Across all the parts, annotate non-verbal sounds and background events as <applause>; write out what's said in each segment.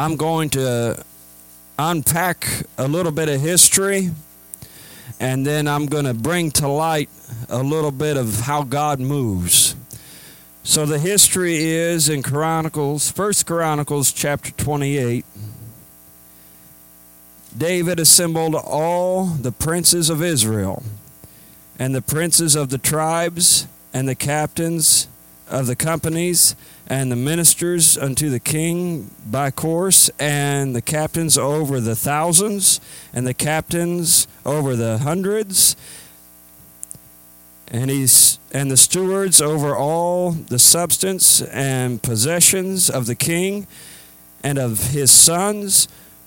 I'm going to unpack a little bit of history and then I'm going to bring to light a little bit of how God moves. So the history is in Chronicles, First Chronicles chapter 28. David assembled all the princes of Israel and the princes of the tribes and the captains of the companies and the ministers unto the king by course and the captains over the thousands and the captains over the hundreds and he's and the stewards over all the substance and possessions of the king and of his sons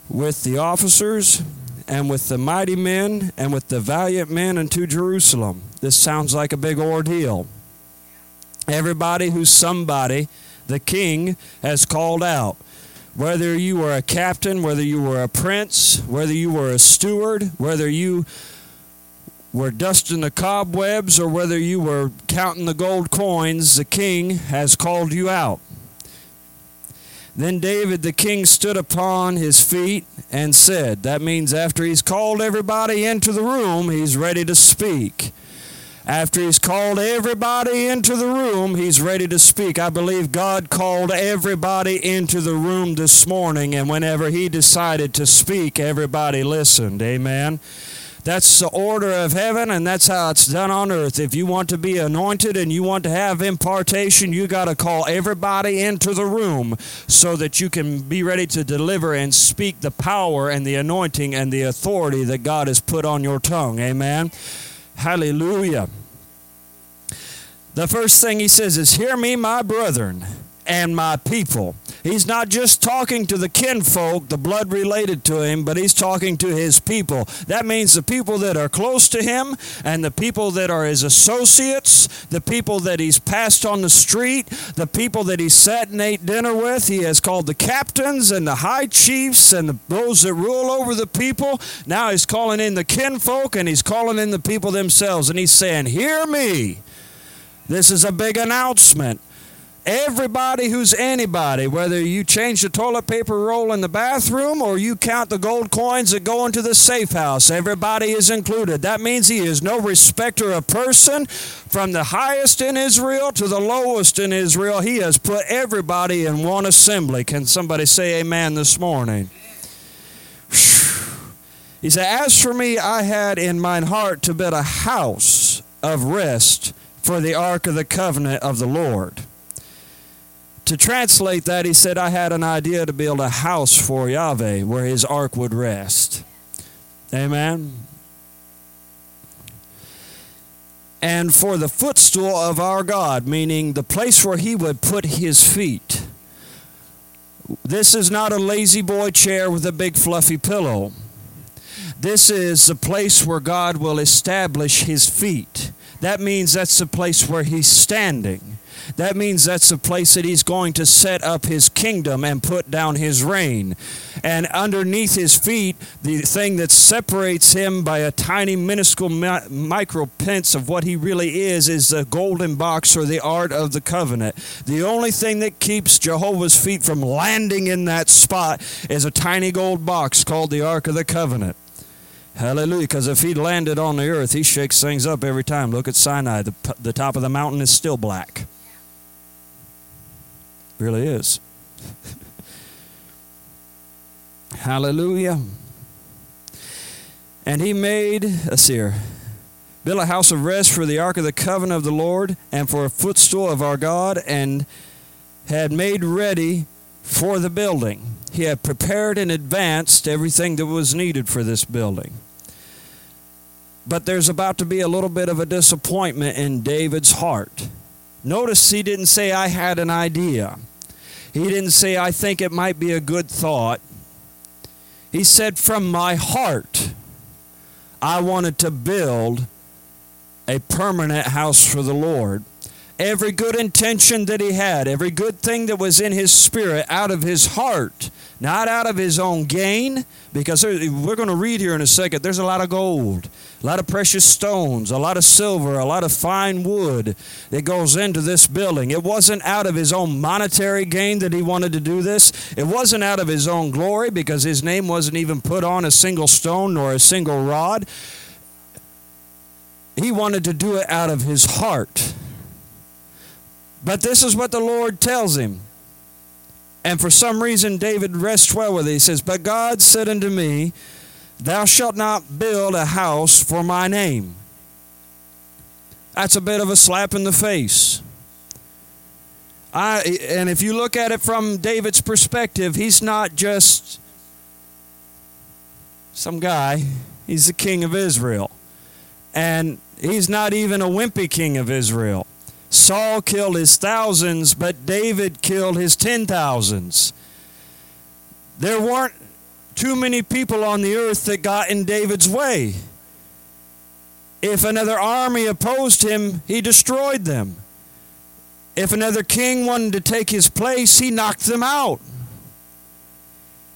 with the officers and with the mighty men and with the valiant men unto Jerusalem. This sounds like a big ordeal. Everybody who's somebody, the king has called out. Whether you were a captain, whether you were a prince, whether you were a steward, whether you were dusting the cobwebs, or whether you were counting the gold coins, the king has called you out. Then David the king stood upon his feet and said, That means after he's called everybody into the room, he's ready to speak. After he's called everybody into the room, he's ready to speak. I believe God called everybody into the room this morning, and whenever he decided to speak, everybody listened. Amen. That's the order of heaven, and that's how it's done on earth. If you want to be anointed and you want to have impartation, you got to call everybody into the room so that you can be ready to deliver and speak the power and the anointing and the authority that God has put on your tongue. Amen. Hallelujah. The first thing he says is, Hear me, my brethren and my people. He's not just talking to the kinfolk, the blood related to him, but he's talking to his people. That means the people that are close to him and the people that are his associates, the people that he's passed on the street, the people that he sat and ate dinner with. He has called the captains and the high chiefs and the, those that rule over the people. Now he's calling in the kinfolk and he's calling in the people themselves. And he's saying, Hear me. This is a big announcement. Everybody who's anybody, whether you change the toilet paper roll in the bathroom or you count the gold coins that go into the safe house, everybody is included. That means he is no respecter of person. From the highest in Israel to the lowest in Israel, he has put everybody in one assembly. Can somebody say amen this morning? He said, As for me, I had in mine heart to build a house of rest for the ark of the covenant of the Lord to translate that, he said, I had an idea to build a house for Yahweh where his ark would rest. Amen. And for the footstool of our God, meaning the place where he would put his feet. This is not a lazy boy chair with a big fluffy pillow. This is the place where God will establish his feet. That means that's the place where he's standing. That means that's the place that he's going to set up his kingdom and put down his reign. And underneath his feet, the thing that separates him by a tiny, minuscule mi- micro pence of what he really is, is the golden box or the ark of the covenant. The only thing that keeps Jehovah's feet from landing in that spot is a tiny gold box called the Ark of the Covenant. Hallelujah. Because if he landed on the earth, he shakes things up every time. Look at Sinai. The, the top of the mountain is still black really is. Hallelujah. And he made, a seer, built a house of rest for the ark of the covenant of the Lord and for a footstool of our God, and had made ready for the building. He had prepared in advance everything that was needed for this building. But there's about to be a little bit of a disappointment in David's heart. Notice he didn't say, I had an idea. He didn't say, I think it might be a good thought. He said, From my heart, I wanted to build a permanent house for the Lord. Every good intention that he had, every good thing that was in his spirit, out of his heart, not out of his own gain, because we're going to read here in a second. There's a lot of gold, a lot of precious stones, a lot of silver, a lot of fine wood that goes into this building. It wasn't out of his own monetary gain that he wanted to do this. It wasn't out of his own glory because his name wasn't even put on a single stone nor a single rod. He wanted to do it out of his heart. But this is what the Lord tells him. And for some reason, David rests well with it. He says, But God said unto me, Thou shalt not build a house for my name. That's a bit of a slap in the face. I, and if you look at it from David's perspective, he's not just some guy, he's the king of Israel. And he's not even a wimpy king of Israel. Saul killed his thousands, but David killed his ten thousands. There weren't too many people on the earth that got in David's way. If another army opposed him, he destroyed them. If another king wanted to take his place, he knocked them out.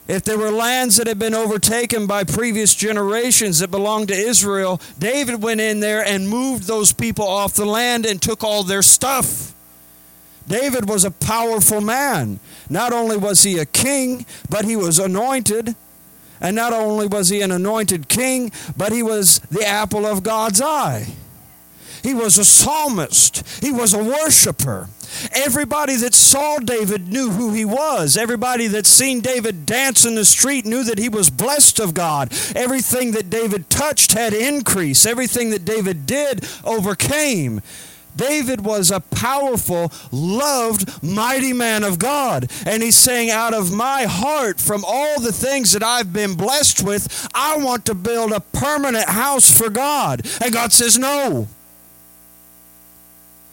If there were lands that had been overtaken by previous generations that belonged to Israel, David went in there and moved those people off the land and took all their stuff. David was a powerful man. Not only was he a king, but he was anointed. And not only was he an anointed king, but he was the apple of God's eye. He was a psalmist. He was a worshiper. Everybody that saw David knew who he was. Everybody that seen David dance in the street knew that he was blessed of God. Everything that David touched had increase. Everything that David did overcame. David was a powerful, loved, mighty man of God. And he's saying, Out of my heart, from all the things that I've been blessed with, I want to build a permanent house for God. And God says, No.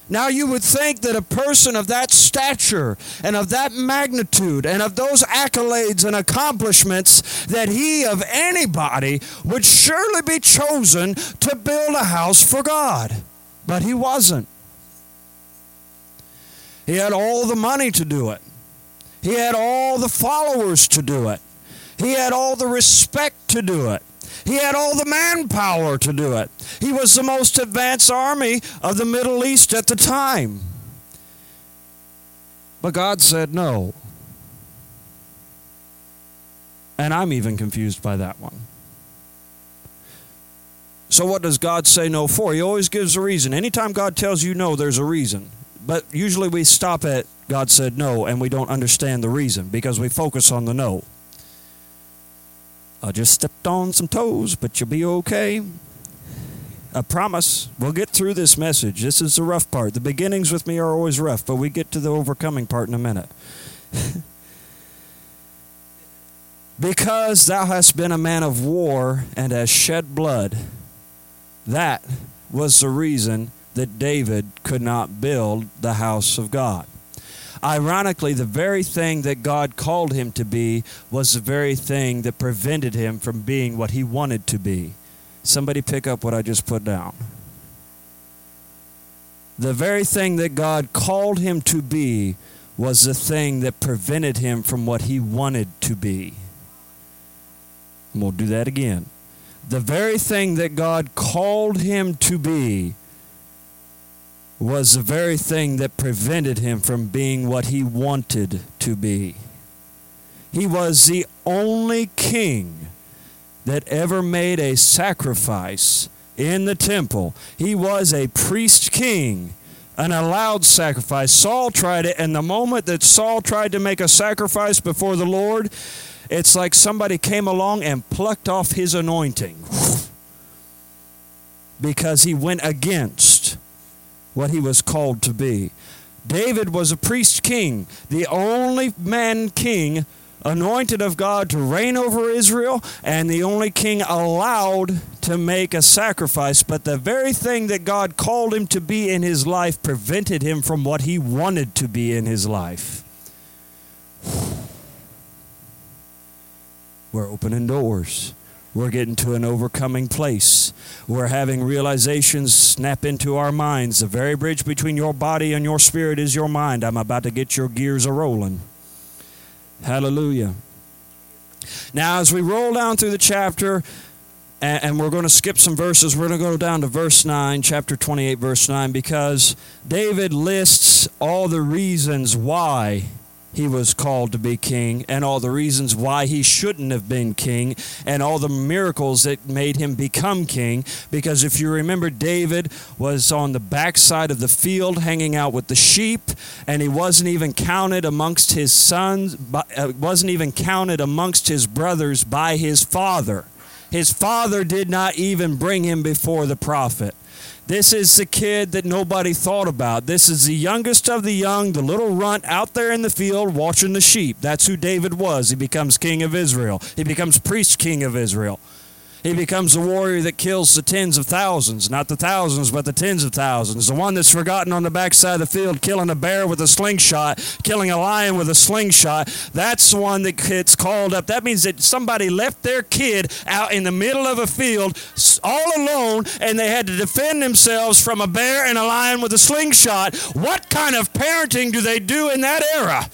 Now, you would think that a person of that stature and of that magnitude and of those accolades and accomplishments, that he of anybody would surely be chosen to build a house for God. But he wasn't. He had all the money to do it, he had all the followers to do it, he had all the respect to do it. He had all the manpower to do it. He was the most advanced army of the Middle East at the time. But God said no. And I'm even confused by that one. So, what does God say no for? He always gives a reason. Anytime God tells you no, there's a reason. But usually we stop at God said no and we don't understand the reason because we focus on the no. I just stepped on some toes, but you'll be okay. I promise we'll get through this message. This is the rough part. The beginnings with me are always rough, but we get to the overcoming part in a minute. <laughs> because thou hast been a man of war and hast shed blood, that was the reason that David could not build the house of God. Ironically, the very thing that God called him to be was the very thing that prevented him from being what he wanted to be. Somebody pick up what I just put down. The very thing that God called him to be was the thing that prevented him from what he wanted to be. And we'll do that again. The very thing that God called him to be was the very thing that prevented him from being what he wanted to be. He was the only king that ever made a sacrifice in the temple. He was a priest king, an allowed sacrifice. Saul tried it, and the moment that Saul tried to make a sacrifice before the Lord, it's like somebody came along and plucked off his anointing because he went against what he was called to be. David was a priest king, the only man king anointed of God to reign over Israel, and the only king allowed to make a sacrifice. But the very thing that God called him to be in his life prevented him from what he wanted to be in his life. We're opening doors. We're getting to an overcoming place. We're having realizations snap into our minds. The very bridge between your body and your spirit is your mind. I'm about to get your gears a rolling. Hallelujah. Now, as we roll down through the chapter, and, we're going to skip some verses, we're going to go down to verse 9, chapter 28, verse 9, because David lists all the reasons why he was called to be king and all the reasons why he shouldn't have been king and all the miracles that made him become king. Because if you remember David was on the backside of the field hanging out with the sheep and he wasn't even counted amongst his sons uh, wasn't even counted amongst his brothers by his father. His father did not even bring him before the prophet this is the kid that nobody thought about. This is the youngest of the young, the little runt out there in the field watching the sheep. That's who David was. He becomes king of Israel, he becomes priest king of Israel. He becomes a warrior that kills the tens of thousands, not the thousands, but the tens of thousands. The one that's forgotten on the backside of the field, killing a bear with a slingshot, killing a lion with a slingshot. That's the one that gets called up. That means that somebody left their kid out in the middle of a field all alone and they had to defend themselves from a bear and a lion with a slingshot. What kind of parenting do they do in that era?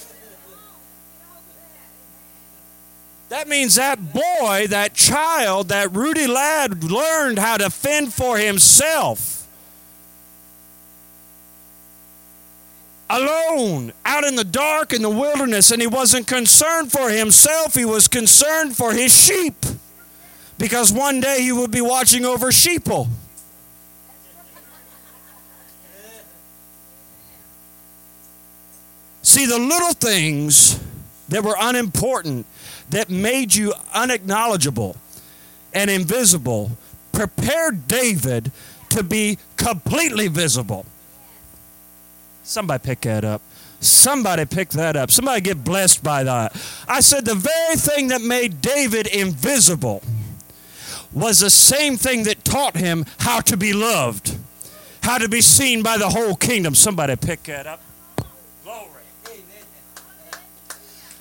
That means that boy, that child, that Rudy lad learned how to fend for himself. Alone, out in the dark in the wilderness, and he wasn't concerned for himself, he was concerned for his sheep. Because one day he would be watching over sheeple. See, the little things that were unimportant that made you unacknowledgeable and invisible prepared David to be completely visible. Somebody pick that up. Somebody pick that up. Somebody get blessed by that. I said the very thing that made David invisible was the same thing that taught him how to be loved, how to be seen by the whole kingdom. Somebody pick that up.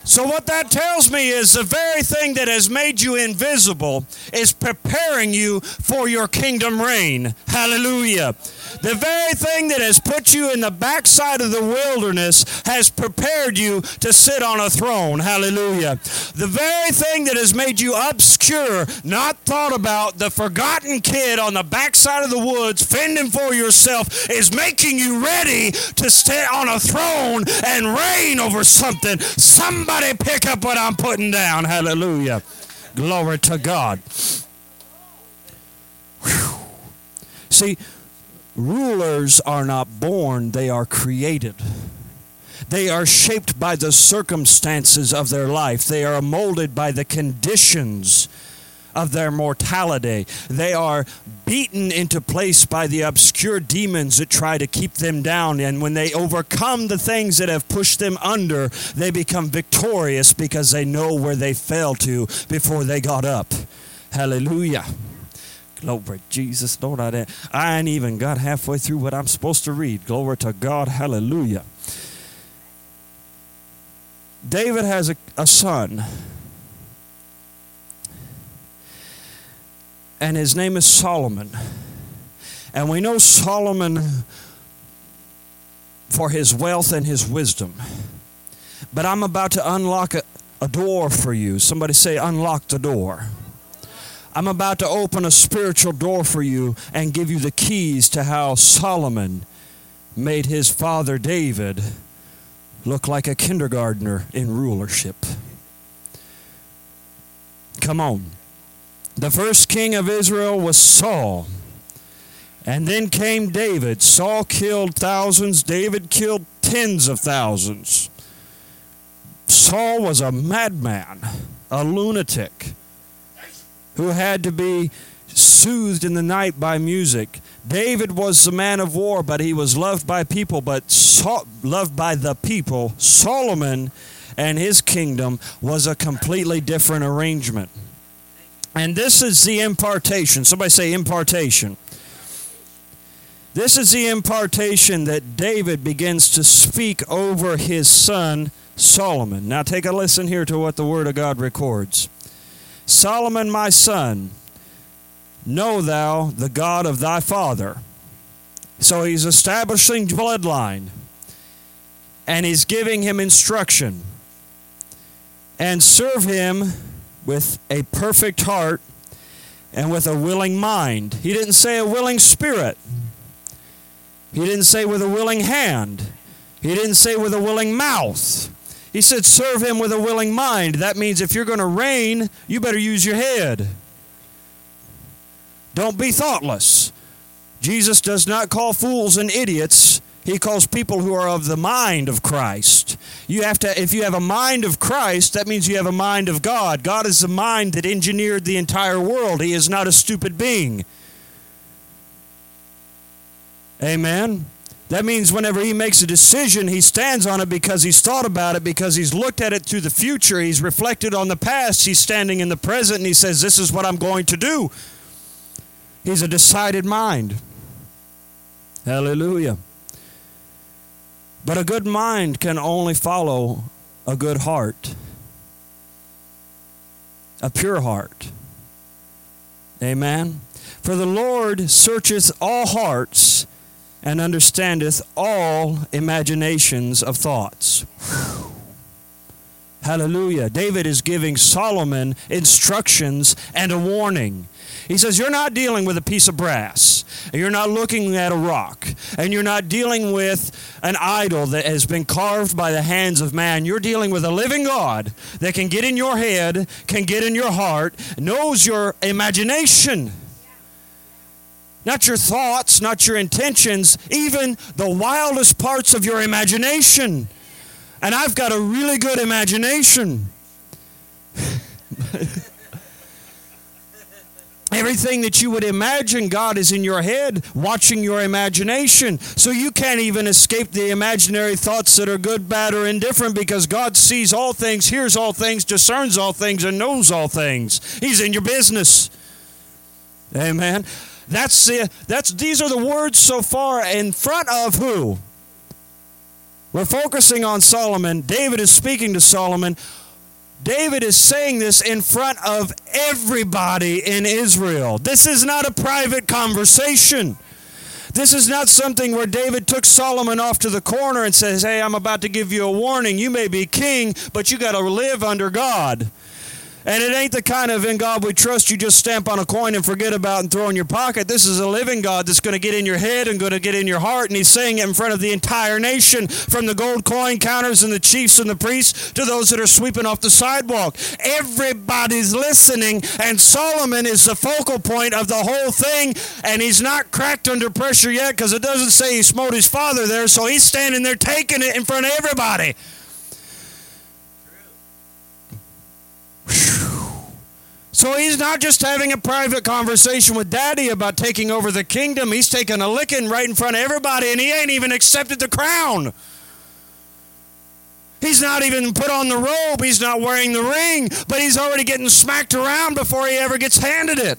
So, what that tells me is the very thing that has made you invisible is preparing you for your kingdom reign. Hallelujah. The very thing that has put you in the backside of the wilderness has prepared you to sit on a throne. Hallelujah. The very thing that has made you obscure, not thought about, the forgotten kid on the backside of the woods fending for yourself is making you ready to sit on a throne and reign over something. Somebody pick up what I'm putting down. Hallelujah. Glory to God. Whew. See, Rulers are not born, they are created. They are shaped by the circumstances of their life. They are molded by the conditions of their mortality. They are beaten into place by the obscure demons that try to keep them down. And when they overcome the things that have pushed them under, they become victorious because they know where they fell to before they got up. Hallelujah. Glory, Jesus, Lord, I, I ain't even got halfway through what I'm supposed to read. Glory to God, hallelujah. David has a, a son, and his name is Solomon. And we know Solomon for his wealth and his wisdom. But I'm about to unlock a, a door for you. Somebody say, unlock the door. I'm about to open a spiritual door for you and give you the keys to how Solomon made his father David look like a kindergartner in rulership. Come on. The first king of Israel was Saul. And then came David. Saul killed thousands, David killed tens of thousands. Saul was a madman, a lunatic who had to be soothed in the night by music. David was the man of war, but he was loved by people, but so- loved by the people. Solomon and his kingdom was a completely different arrangement. And this is the impartation. Somebody say impartation. This is the impartation that David begins to speak over his son Solomon. Now take a listen here to what the Word of God records. Solomon, my son, know thou the God of thy father. So he's establishing bloodline and he's giving him instruction. And serve him with a perfect heart and with a willing mind. He didn't say a willing spirit. He didn't say with a willing hand. He didn't say with a willing mouth. He said, serve him with a willing mind. That means if you're going to reign, you better use your head. Don't be thoughtless. Jesus does not call fools and idiots. He calls people who are of the mind of Christ. You have to if you have a mind of Christ, that means you have a mind of God. God is the mind that engineered the entire world. He is not a stupid being. Amen. That means whenever he makes a decision, he stands on it because he's thought about it, because he's looked at it to the future, he's reflected on the past, he's standing in the present, and he says, This is what I'm going to do. He's a decided mind. Hallelujah. But a good mind can only follow a good heart, a pure heart. Amen. For the Lord searcheth all hearts and understandeth all imaginations of thoughts. Hallelujah. David is giving Solomon instructions and a warning. He says, You're not dealing with a piece of brass, you're not looking at a rock, and you're not dealing with an idol that has been carved by the hands of man. You're dealing with a living God that can get in your head, can get in your heart, knows your imagination. Not your thoughts, not your intentions, even the wildest parts of your imagination. And I've got a really good imagination. <laughs> Everything that you would imagine, God is in your head, watching your imagination. So you can't even escape the imaginary thoughts that are good, bad, or indifferent because God sees all things, hears all things, discerns all things, and knows all things. He's in your business. Amen. That's that's these are the words so far in front of who? We're focusing on Solomon. David is speaking to Solomon. David is saying this in front of everybody in Israel. This is not a private conversation. This is not something where David took Solomon off to the corner and says, Hey, I'm about to give you a warning. You may be king, but you got to live under God. And it ain't the kind of in God we trust you just stamp on a coin and forget about and throw in your pocket. This is a living God that's going to get in your head and going to get in your heart. And He's saying it in front of the entire nation, from the gold coin counters and the chiefs and the priests to those that are sweeping off the sidewalk. Everybody's listening, and Solomon is the focal point of the whole thing. And he's not cracked under pressure yet because it doesn't say he smote his father there. So he's standing there taking it in front of everybody. So he's not just having a private conversation with daddy about taking over the kingdom. He's taking a licking right in front of everybody, and he ain't even accepted the crown. He's not even put on the robe. He's not wearing the ring, but he's already getting smacked around before he ever gets handed it.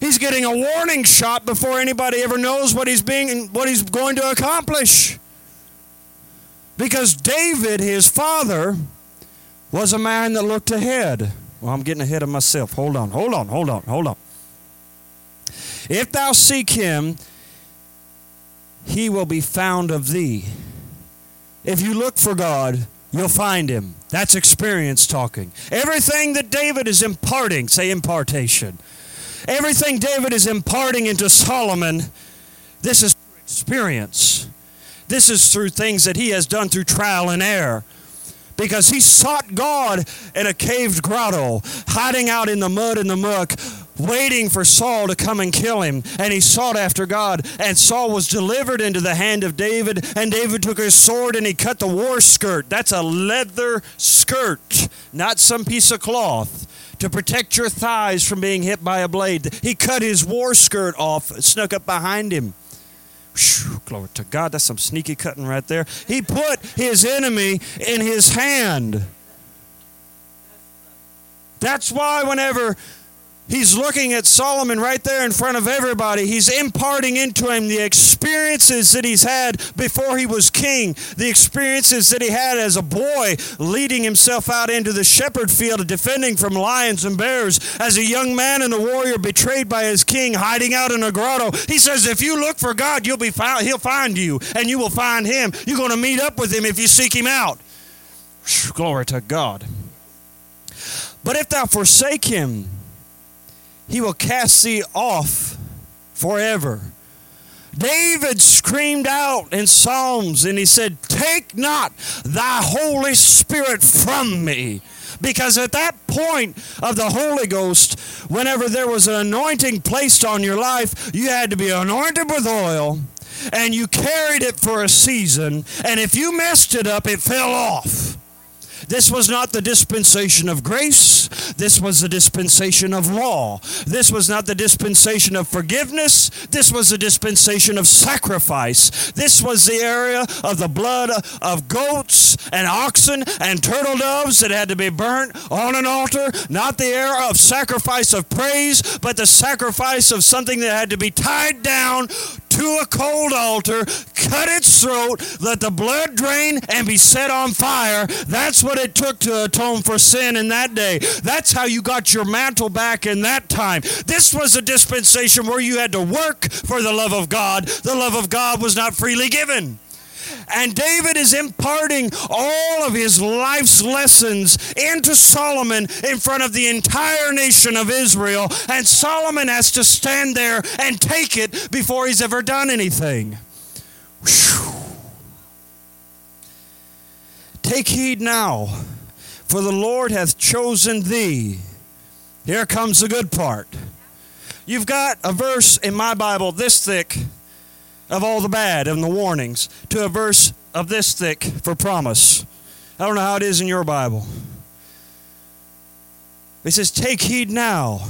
He's getting a warning shot before anybody ever knows what he's being what he's going to accomplish. Because David, his father, was a man that looked ahead. Well, I'm getting ahead of myself. Hold on, hold on, hold on, hold on. If thou seek him, he will be found of thee. If you look for God, you'll find him. That's experience talking. Everything that David is imparting, say impartation. Everything David is imparting into Solomon, this is experience. This is through things that he has done through trial and error because he sought God in a caved grotto, hiding out in the mud and the muck, waiting for Saul to come and kill him. And he sought after God. And Saul was delivered into the hand of David. And David took his sword and he cut the war skirt. That's a leather skirt, not some piece of cloth. To protect your thighs from being hit by a blade. He cut his war skirt off, snuck up behind him. Whew, glory to God. That's some sneaky cutting right there. He put his enemy in his hand. That's why whenever He's looking at Solomon right there in front of everybody. He's imparting into him the experiences that he's had before he was king, the experiences that he had as a boy, leading himself out into the shepherd field, defending from lions and bears, as a young man and a warrior betrayed by his king, hiding out in a grotto. He says, If you look for God, you'll be found, he'll find you, and you will find him. You're going to meet up with him if you seek him out. Glory to God. But if thou forsake him, he will cast thee off forever. David screamed out in Psalms and he said, Take not thy Holy Spirit from me. Because at that point of the Holy Ghost, whenever there was an anointing placed on your life, you had to be anointed with oil and you carried it for a season. And if you messed it up, it fell off. This was not the dispensation of grace. This was the dispensation of law. This was not the dispensation of forgiveness. This was the dispensation of sacrifice. This was the area of the blood of goats and oxen and turtle doves that had to be burnt on an altar. Not the era of sacrifice of praise, but the sacrifice of something that had to be tied down to a cold altar, cut its throat, let the blood drain, and be set on fire. That's what it took to atone for sin in that day. That's how you got your mantle back in that time. This was a dispensation where you had to work for the love of God. The love of God was not freely given. And David is imparting all of his life's lessons into Solomon in front of the entire nation of Israel. And Solomon has to stand there and take it before he's ever done anything. Whew. Take heed now, for the Lord hath chosen thee. Here comes the good part. You've got a verse in my Bible this thick of all the bad and the warnings to a verse of this thick for promise. I don't know how it is in your Bible. It says, Take heed now,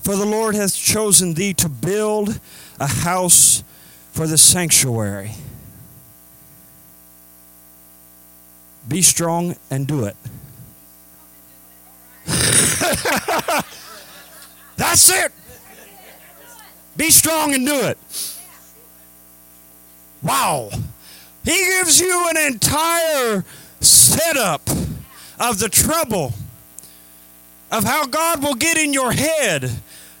for the Lord hath chosen thee to build a house for the sanctuary. Be strong and do it. <laughs> That's it. Be strong and do it. Wow. He gives you an entire setup of the trouble of how God will get in your head,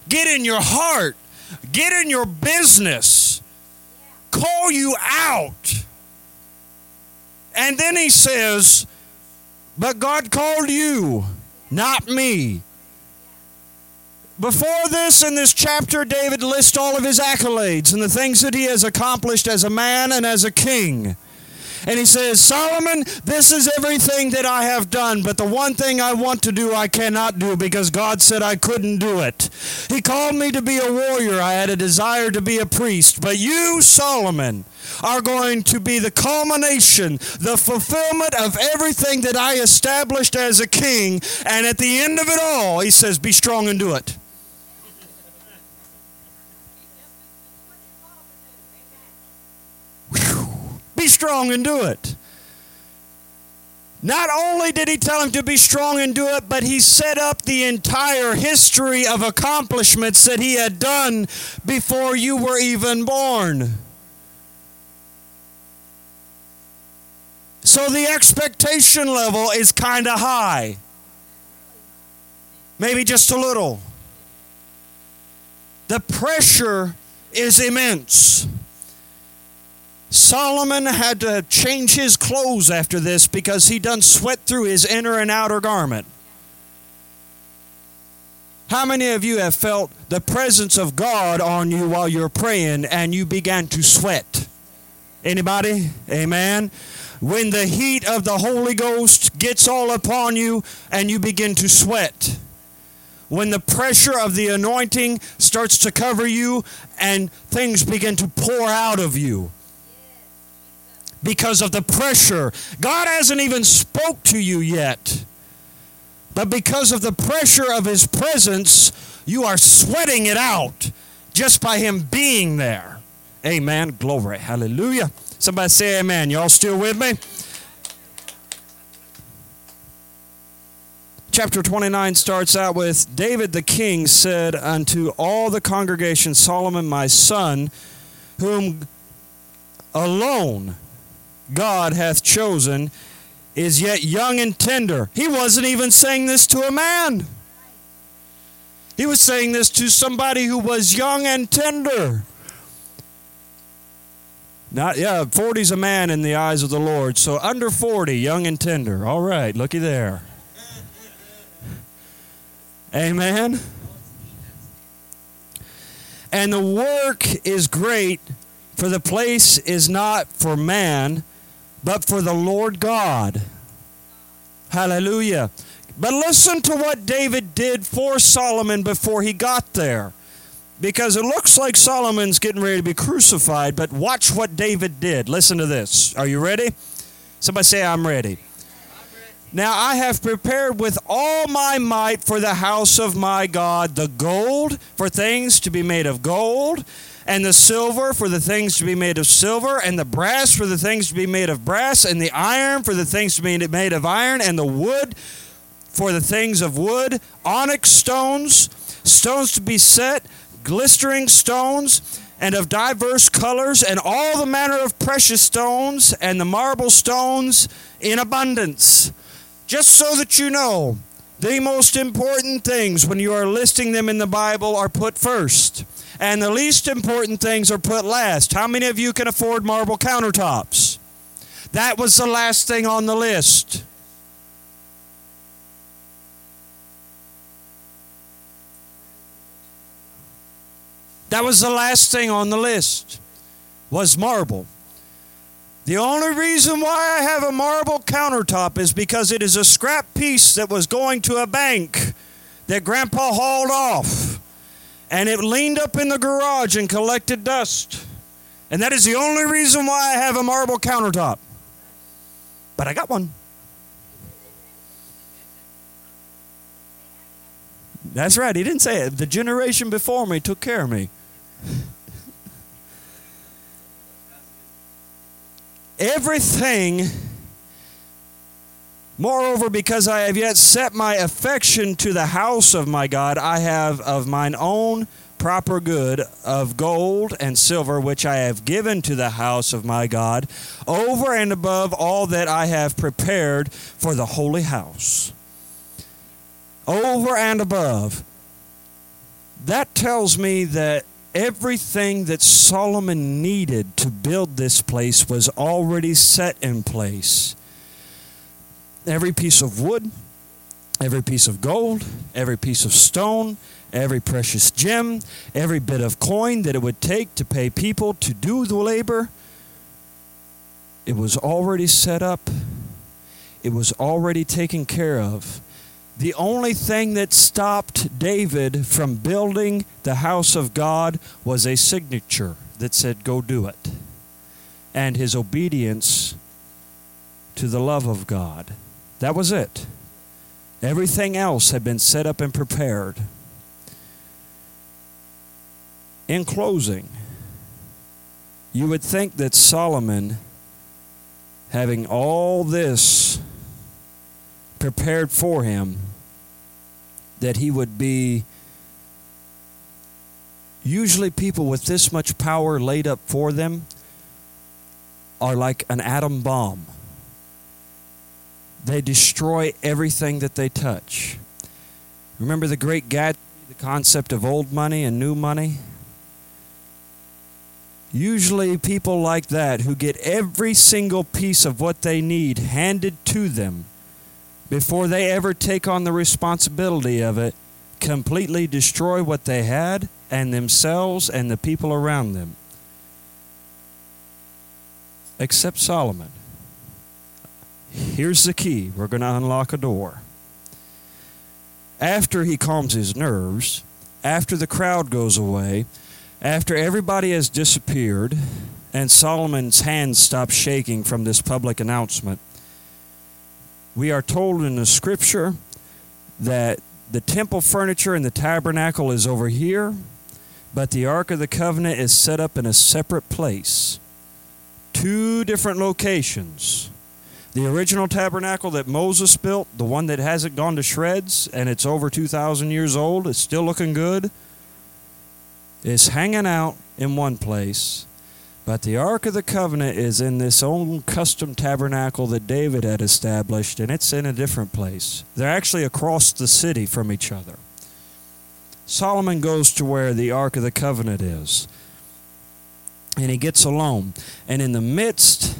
get in your heart, get in your business, call you out. And then he says, But God called you, not me. Before this, in this chapter, David lists all of his accolades and the things that he has accomplished as a man and as a king. And he says, Solomon, this is everything that I have done, but the one thing I want to do, I cannot do because God said I couldn't do it. He called me to be a warrior. I had a desire to be a priest. But you, Solomon, are going to be the culmination, the fulfillment of everything that I established as a king. And at the end of it all, he says, Be strong and do it. Be strong and do it. Not only did he tell him to be strong and do it, but he set up the entire history of accomplishments that he had done before you were even born. So the expectation level is kind of high. Maybe just a little. The pressure is immense. Solomon had to change his clothes after this because he done sweat through his inner and outer garment. How many of you have felt the presence of God on you while you're praying and you began to sweat? Anybody? Amen. When the heat of the Holy Ghost gets all upon you and you begin to sweat. When the pressure of the anointing starts to cover you and things begin to pour out of you because of the pressure. God hasn't even spoke to you yet. But because of the pressure of his presence, you are sweating it out just by him being there. Amen. Glory. Hallelujah. Somebody say amen. Y'all still with me? Chapter 29 starts out with David the king said unto all the congregation, Solomon my son, whom alone God hath chosen is yet young and tender. He wasn't even saying this to a man. He was saying this to somebody who was young and tender. Not yeah, 40's a man in the eyes of the Lord. So under 40, young and tender. All right, looky there. Amen. And the work is great, for the place is not for man, but for the Lord God. Hallelujah. But listen to what David did for Solomon before he got there. Because it looks like Solomon's getting ready to be crucified, but watch what David did. Listen to this. Are you ready? Somebody say, I'm ready. Now I have prepared with all my might for the house of my God the gold for things to be made of gold, and the silver for the things to be made of silver, and the brass for the things to be made of brass, and the iron for the things to be made of iron, and the wood for the things of wood, onyx stones, stones to be set, glistering stones, and of diverse colors, and all the manner of precious stones, and the marble stones in abundance. Just so that you know, the most important things when you are listing them in the Bible are put first, and the least important things are put last. How many of you can afford marble countertops? That was the last thing on the list. That was the last thing on the list was marble. The only reason why I have a marble countertop is because it is a scrap piece that was going to a bank that Grandpa hauled off. And it leaned up in the garage and collected dust. And that is the only reason why I have a marble countertop. But I got one. That's right, he didn't say it. The generation before me took care of me. <laughs> everything. Moreover, because I have yet set my affection to the house of my God, I have of mine own proper good of gold and silver, which I have given to the house of my God, over and above all that I have prepared for the holy house. Over and above. That tells me that everything that Solomon needed to build this place was already set in place. Every piece of wood, every piece of gold, every piece of stone, every precious gem, every bit of coin that it would take to pay people to do the labor, it was already set up. It was already taken care of. The only thing that stopped David from building the house of God was a signature that said, Go do it. And his obedience to the love of God. That was it. Everything else had been set up and prepared. In closing, you would think that Solomon, having all this prepared for him, that he would be usually people with this much power laid up for them are like an atom bomb. They destroy everything that they touch. Remember the great Gatsby, the concept of old money and new money? Usually, people like that who get every single piece of what they need handed to them before they ever take on the responsibility of it, completely destroy what they had and themselves and the people around them. Except Solomon. Here's the key we're going to unlock a door. After he calms his nerves, after the crowd goes away, after everybody has disappeared, and Solomon's hands stop shaking from this public announcement, we are told in the scripture that the temple furniture in the tabernacle is over here, but the Ark of the Covenant is set up in a separate place. Two different locations. The original tabernacle that Moses built, the one that hasn't gone to shreds and it's over 2,000 years old, it's still looking good, is hanging out in one place. But the Ark of the Covenant is in this own custom tabernacle that David had established, and it's in a different place. They're actually across the city from each other. Solomon goes to where the Ark of the Covenant is, and he gets alone. And in the midst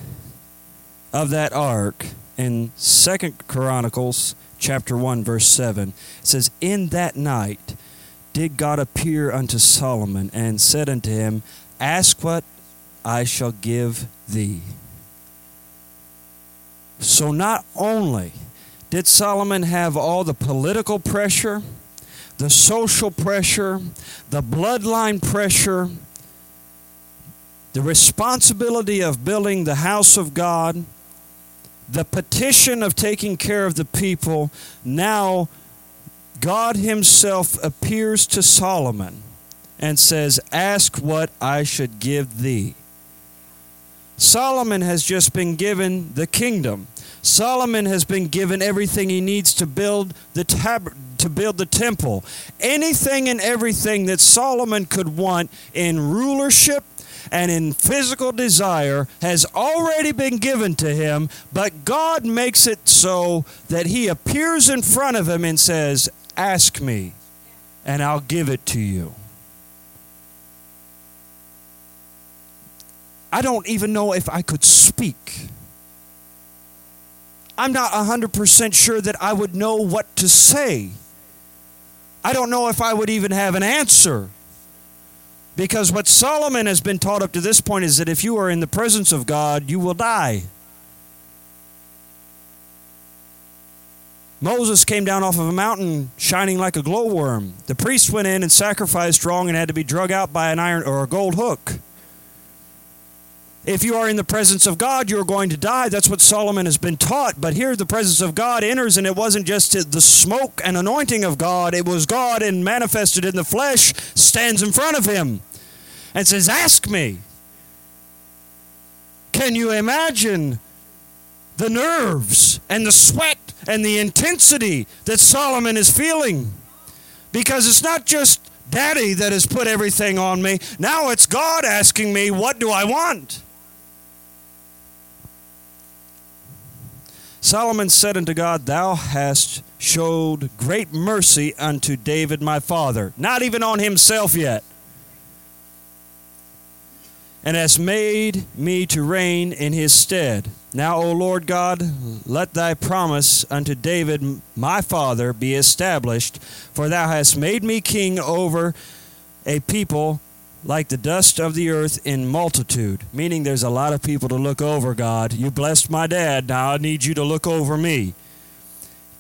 of that ark, in Second Chronicles chapter 1, verse 7. It says, In that night did God appear unto Solomon and said unto him, Ask what I shall give thee. So not only did Solomon have all the political pressure, the social pressure, the bloodline pressure, the responsibility of building the house of God, the petition of taking care of the people, now God Himself appears to Solomon and says, Ask what I should give thee. Solomon has just been given the kingdom. Solomon has been given everything he needs to build the tab- to build the temple. Anything and everything that Solomon could want in rulership and in physical desire has already been given to him, but God makes it so that he appears in front of him and says, Ask me, and I'll give it to you. I don't even know if I could speak. I'm not 100% sure that I would know what to say. I don't know if I would even have an answer. Because what Solomon has been taught up to this point is that if you are in the presence of God, you will die. Moses came down off of a mountain shining like a glowworm. The priest went in and sacrificed wrong and had to be drug out by an iron or a gold hook. If you are in the presence of God, you're going to die. That's what Solomon has been taught. But here the presence of God enters, and it wasn't just the smoke and anointing of God, it was God and manifested in the flesh stands in front of him and says, Ask me. Can you imagine the nerves and the sweat and the intensity that Solomon is feeling? Because it's not just daddy that has put everything on me. Now it's God asking me, What do I want? Solomon said unto God, Thou hast showed great mercy unto David my father, not even on himself yet, and hast made me to reign in his stead. Now, O Lord God, let thy promise unto David my father be established, for thou hast made me king over a people like the dust of the earth in multitude, meaning there's a lot of people to look over, God. You blessed my dad, now I need you to look over me.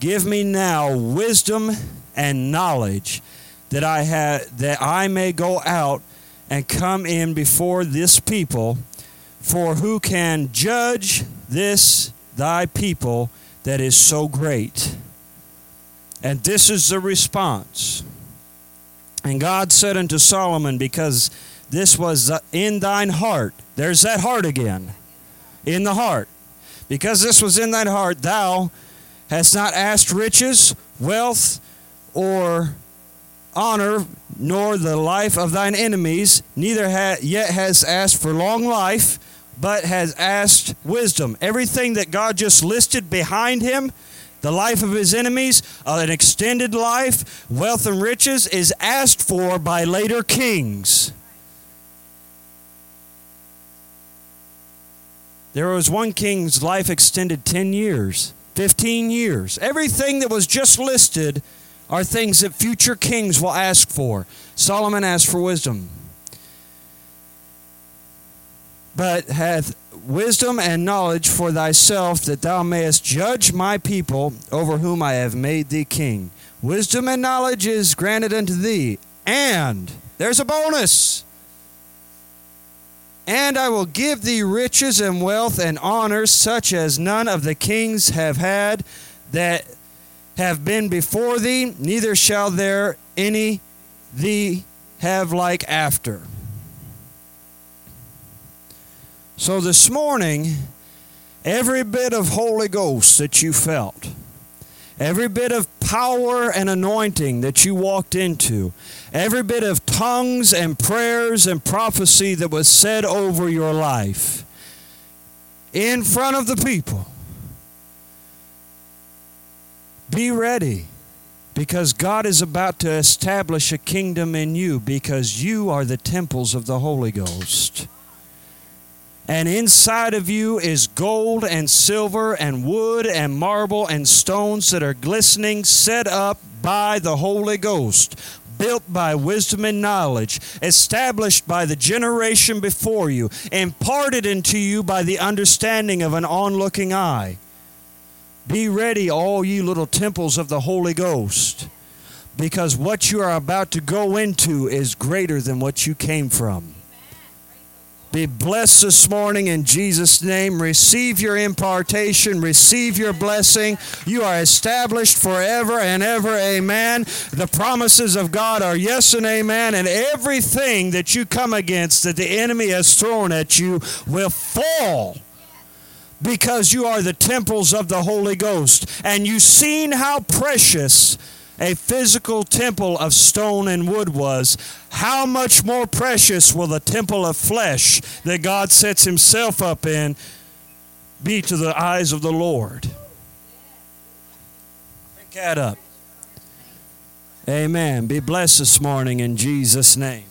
Give me now wisdom and knowledge that I have that I may go out and come in before this people, for who can judge this thy people that is so great? And this is the response. And God said unto Solomon, Because this was in thine heart, there's that heart again, in the heart. Because this was in thine heart, thou hast not asked riches, wealth, or honor, nor the life of thine enemies, neither ha- yet has asked for long life, but has asked wisdom. Everything that God just listed behind him the life of his enemies, uh, an extended life, wealth and riches is asked for by later kings. There was one king's life extended 10 years, 15 years. Everything that was just listed are things that future kings will ask for. Solomon asked for wisdom. But hath wisdom and knowledge for thyself, that thou mayest judge my people over whom I have made thee king. Wisdom and knowledge is granted unto thee, and there's a bonus. And I will give thee riches and wealth and honors such as none of the kings have had that have been before thee, neither shall there any thee have like after. So this morning, every bit of Holy Ghost that you felt, every bit of power and anointing that you walked into, every bit of tongues and prayers and prophecy that was said over your life in front of the people, be ready because God is about to establish a kingdom in you because you are the temples of the Holy Ghost. And inside of you is gold and silver and wood and marble and stones that are glistening, set up by the Holy Ghost, built by wisdom and knowledge, established by the generation before you, imparted into you by the understanding of an onlooking eye. Be ready, all you little temples of the Holy Ghost, because what you are about to go into is greater than what you came from. Be blessed this morning in Jesus' name. Receive your impartation, receive your blessing. You are established forever and ever. Amen. The promises of God are yes and amen, and everything that you come against that the enemy has thrown at you will fall because you are the temples of the Holy Ghost. And you've seen how precious a physical temple of stone and wood was, how much more precious will the temple of flesh that God sets Himself up in be to the eyes of the Lord? Pick that up. Amen. Be blessed this morning in Jesus' name.